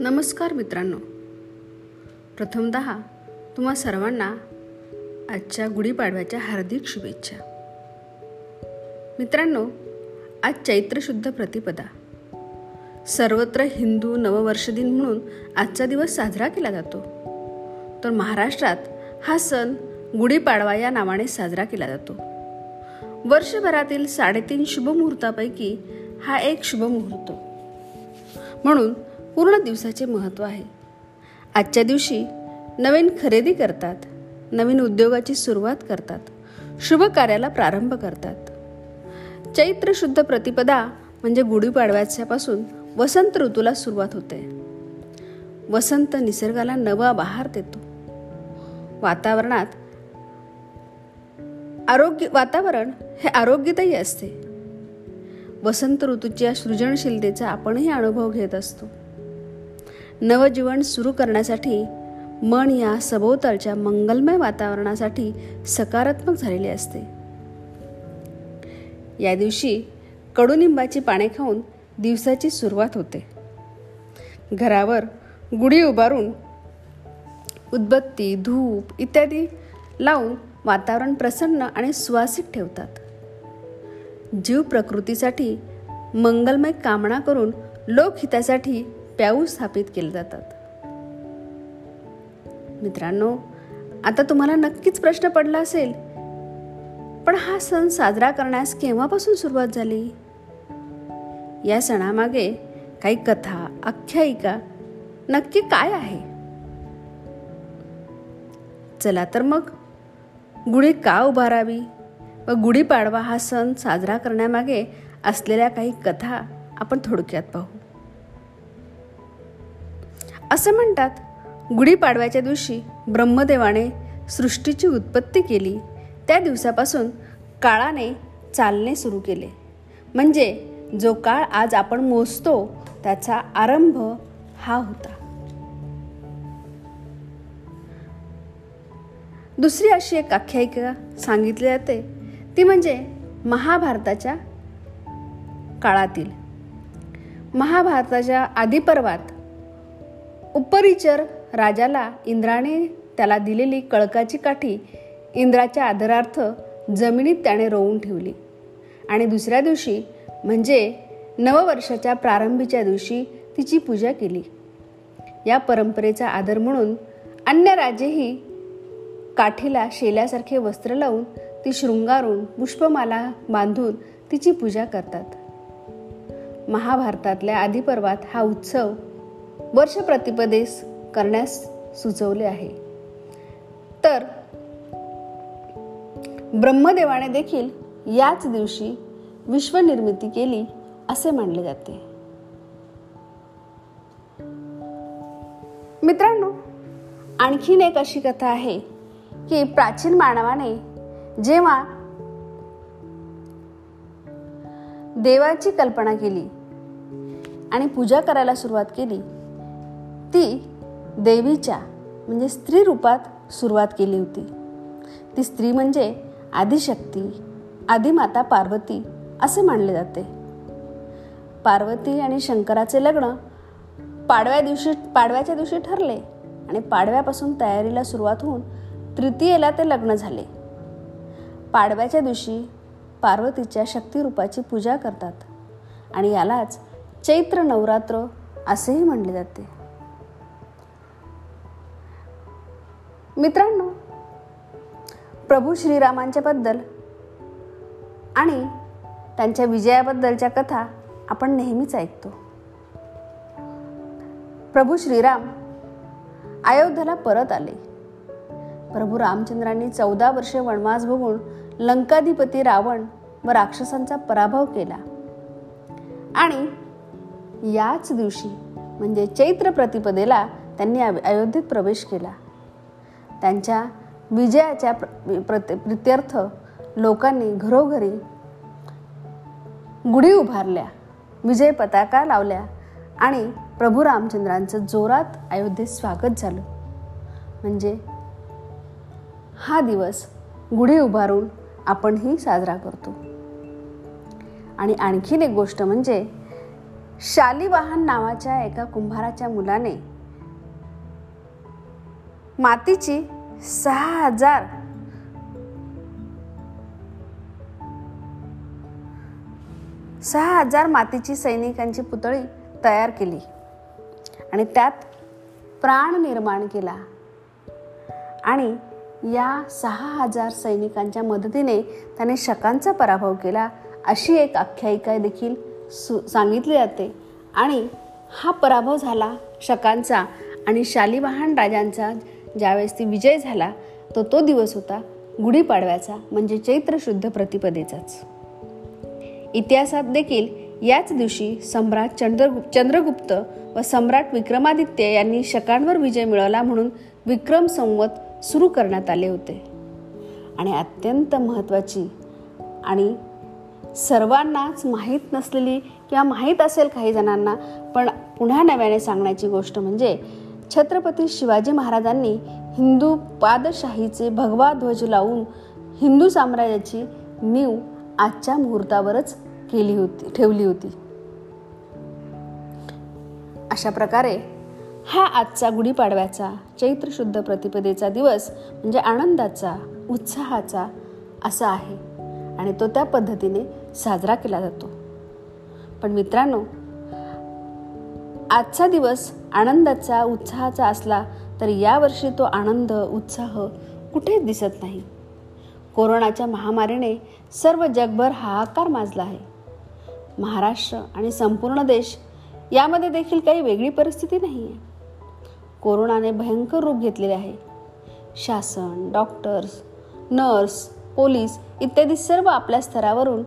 नमस्कार मित्रांनो. प्रथमतः तुम्हा सर्वांना आजच्या गुढीपाडव्याच्या हार्दिक शुभेच्छा. मित्रांनो आज चैत्रशुद्ध प्रतिपदा. सर्वत्र हिंदू नववर्ष दिन म्हणून आजचा दिवस साजरा केला जातो. तर महाराष्ट्रात हा सण गुढीपाडवा या नावाने साजरा केला जातो. वर्षभरातील साडेतीन शुभमुहूर्तापैकी हा एक शुभमुहूर्त. म्हणून पूर्ण दिवसाचे महत्त्व आहे. आजच्या दिवशी नवीन खरेदी करतात नवीन उद्योगाची सुरुवात करतात शुभ कार्याला प्रारंभ करतात. चैत्र शुद्ध प्रतिपदा म्हणजे गुढीपाडव्याच्यापासून वसंत ऋतूला सुरुवात होते. वसंत निसर्गाला नवा बहार देतो. वातावरणात आरोग्य वातावरण हे आरोग्यदायी असते. वसंत ऋतूच्या सृजनशीलतेचा आपणही अनुभव घेत असतो. नवजीवन सुरू करण्यासाठी मन या सभोवतालच्या मंगलमय वातावरणासाठी सकारात्मक झालेले असते. या दिवशी कडुनिंबाची पाने खाऊन दिवसाची सुरुवात होते. घरावर गुढी उभारून उदबत्ती धूप इत्यादी लावून वातावरण प्रसन्न आणि सुवासिक ठेवतात. जीव प्रकृतीसाठी मंगलमय कामना करून लोकहितासाठी प्याऊ स्थापित केले जातात. मित्रांनो आता तुम्हाला नक्कीच प्रश्न पडला असेल पण हा सण साजरा करण्यास केव्हापासून सुरुवात झाली? या सणामागे काही कथा आख्यायिका नक्की काय आहे? चला तर मग गुढी का उभारावी व गुढीपाडवा हा सण साजरा करण्यामागे असलेल्या काही कथा आपण थोडक्यात पाहू. असं म्हणतात गुढीपाडव्याच्या दिवशी ब्रह्मदेवाने सृष्टीची उत्पत्ती केली. त्या दिवसापासून काळाने चालणे सुरू केले. म्हणजे जो काळ आज आपण मोजतो त्याचा आरंभ हा होता. दुसरी अशी एक आख्यायिका सांगितली जाते. ती म्हणजे महाभारताच्या काळातील. महाभारताच्या आदिपर्वात उपरिचर राजाला इंद्राने त्याला दिलेली कळकाची काठी इंद्राच्या आदरार्थ जमिनीत त्याने रोवून ठेवली. आणि दुसऱ्या दिवशी म्हणजे नववर्षाच्या प्रारंभीच्या दिवशी तिची पूजा केली. या परंपरेचा आदर म्हणून अन्य राजेही काठीला शेल्यासारखे वस्त्र लावून ती शृंगारून पुष्पमाला बांधून तिची पूजा करतात. महाभारतातल्या आदिपर्वात हा उत्सव वर्ष प्रतिपदेस करण्यास सुचवले आहे. तर ब्रह्मदेवाने देखील याच दिवशी विश्वनिर्मिती केली असे मानले जाते. मित्रांनो आणखीन एक अशी कथा आहे की प्राचीन मानवाने जेव्हा देवाची कल्पना केली आणि पूजा करायला सुरुवात केली ती देवीच्या म्हणजे स्त्री रूपात सुरुवात केली होती. ती स्त्री म्हणजे आदिशक्ती आदिमाता पार्वती असे मानले जाते. पार्वती आणि शंकराचे लग्न पाडव्या दिवशी पाडव्याच्या दिवशी ठरले आणि पाडव्यापासून तयारीला सुरुवात होऊन तृतीयेला ते लग्न झाले. पाडव्याच्या दिवशी पार्वतीच्या शक्तिरूपाची पूजा करतात आणि यालाच चैत्र नवरात्र असेही म्हणले जाते. मित्रांनो प्रभू श्रीरामांच्याबद्दल आणि त्यांच्या विजयाबद्दलच्या कथा आपण नेहमीच ऐकतो. प्रभू श्रीराम अयोध्याला परत आले. प्रभू रामचंद्रांनी चौदा वर्षे वनवास भोगून लंकाधिपती रावण व राक्षसांचा पराभव केला. आणि याच दिवशी म्हणजे चैत्र प्रतिपदेला त्यांनी अयोध्येत प्रवेश केला. त्यांच्या विजयाच्या प्र प्रित्यर्थ लोकांनी घरोघरी गुढी उभारल्या विजय पताका लावल्या आणि प्रभू रामचंद्रांचं जोरात अयोध्येत स्वागत झालं. म्हणजे हा दिवस गुढी उभारून आपणही साजरा करतो. आणि आणखीन एक गोष्ट म्हणजे शालिवाहन नावाच्या एका कुंभाराच्या मुलाने मातीची सहा हजार. सहा हजार मातीची सैनिकांची पुतळी तयार केली. आणि त्यात प्राण निर्माण केला. आणि या सहा हजार सैनिकांच्या मदतीने त्याने शकांचा पराभव केला अशी एक आख्यायिका देखील सु सांगितली जाते. आणि हा पराभव झाला शकांचा आणि शालिवाहन राजांचा ज्यावेळेस ती विजय झाला तो तो दिवस होता गुढीपाडव्याचा म्हणजे चैत्र शुद्ध प्रतिपदेचाच. इतिहासात देखील याच दिवशी सम्राट चंद्रगुप्त चंद्रगुप्त व सम्राट विक्रमादित्य यांनी शकांवर विजय मिळवला म्हणून विक्रम संवत सुरू करण्यात आले होते. आणि अत्यंत महत्त्वाची आणि सर्वांनाच माहीत नसलेली किंवा माहीत असेल काही जणांना पण पुन्हा नव्याने सांगण्याची गोष्ट म्हणजे छत्रपती शिवाजी महाराजांनी हिंदू पादशाहीचे भगवा ध्वज लावून हिंदू साम्राज्याची नीव आजच्या मुहूर्तावरच केली होती ठेवली होती. अशा प्रकारे हा आजचा गुढीपाडव्याचा चैत्र शुद्ध प्रतिपदेचा दिवस म्हणजे आनंदाचा उत्साहाचा असा आहे आणि तो त्या पद्धतीने साजरा केला जातो. पण मित्रांनो आजचा दिवस आनंदाचा उत्साहाचा असला तर यावर्षी तो आनंद उत्साह कुठेच दिसत नाही. कोरोनाच्या महामारीने सर्व जगभर हाहाकार माजला आहे. महाराष्ट्र आणि संपूर्ण देश यामध्ये देखील काही वेगळी परिस्थिती नाही आहे कोरोनाने भयंकर रूप घेतलेले आहे. शासन डॉक्टर्स नर्स पोलीस इत्यादी सर्व आपल्या स्तरावरून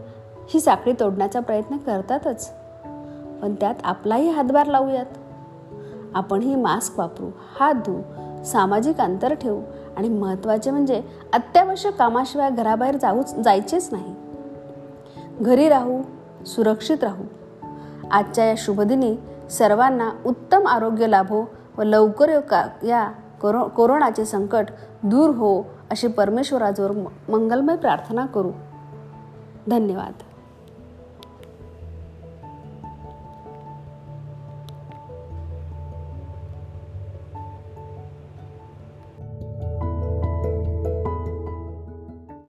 ही साखळी तोडण्याचा प्रयत्न करतातच. पण त्यात आपलाही हातभार लावूयात. आपणही मास्क वापरू हात धुवू सामाजिक अंतर ठेवू आणि महत्त्वाचे म्हणजे अत्यावश्यक कामाशिवाय घराबाहेर जाऊच जायचेच नाही. घरी राहू सुरक्षित राहू. आजच्या या शुभदिनी सर्वांना उत्तम आरोग्य लाभो व लवकर का या करो कोरोनाचे संकट दूर हो अशी परमेश्वराजवर मंगलमय प्रार्थना करू. धन्यवाद.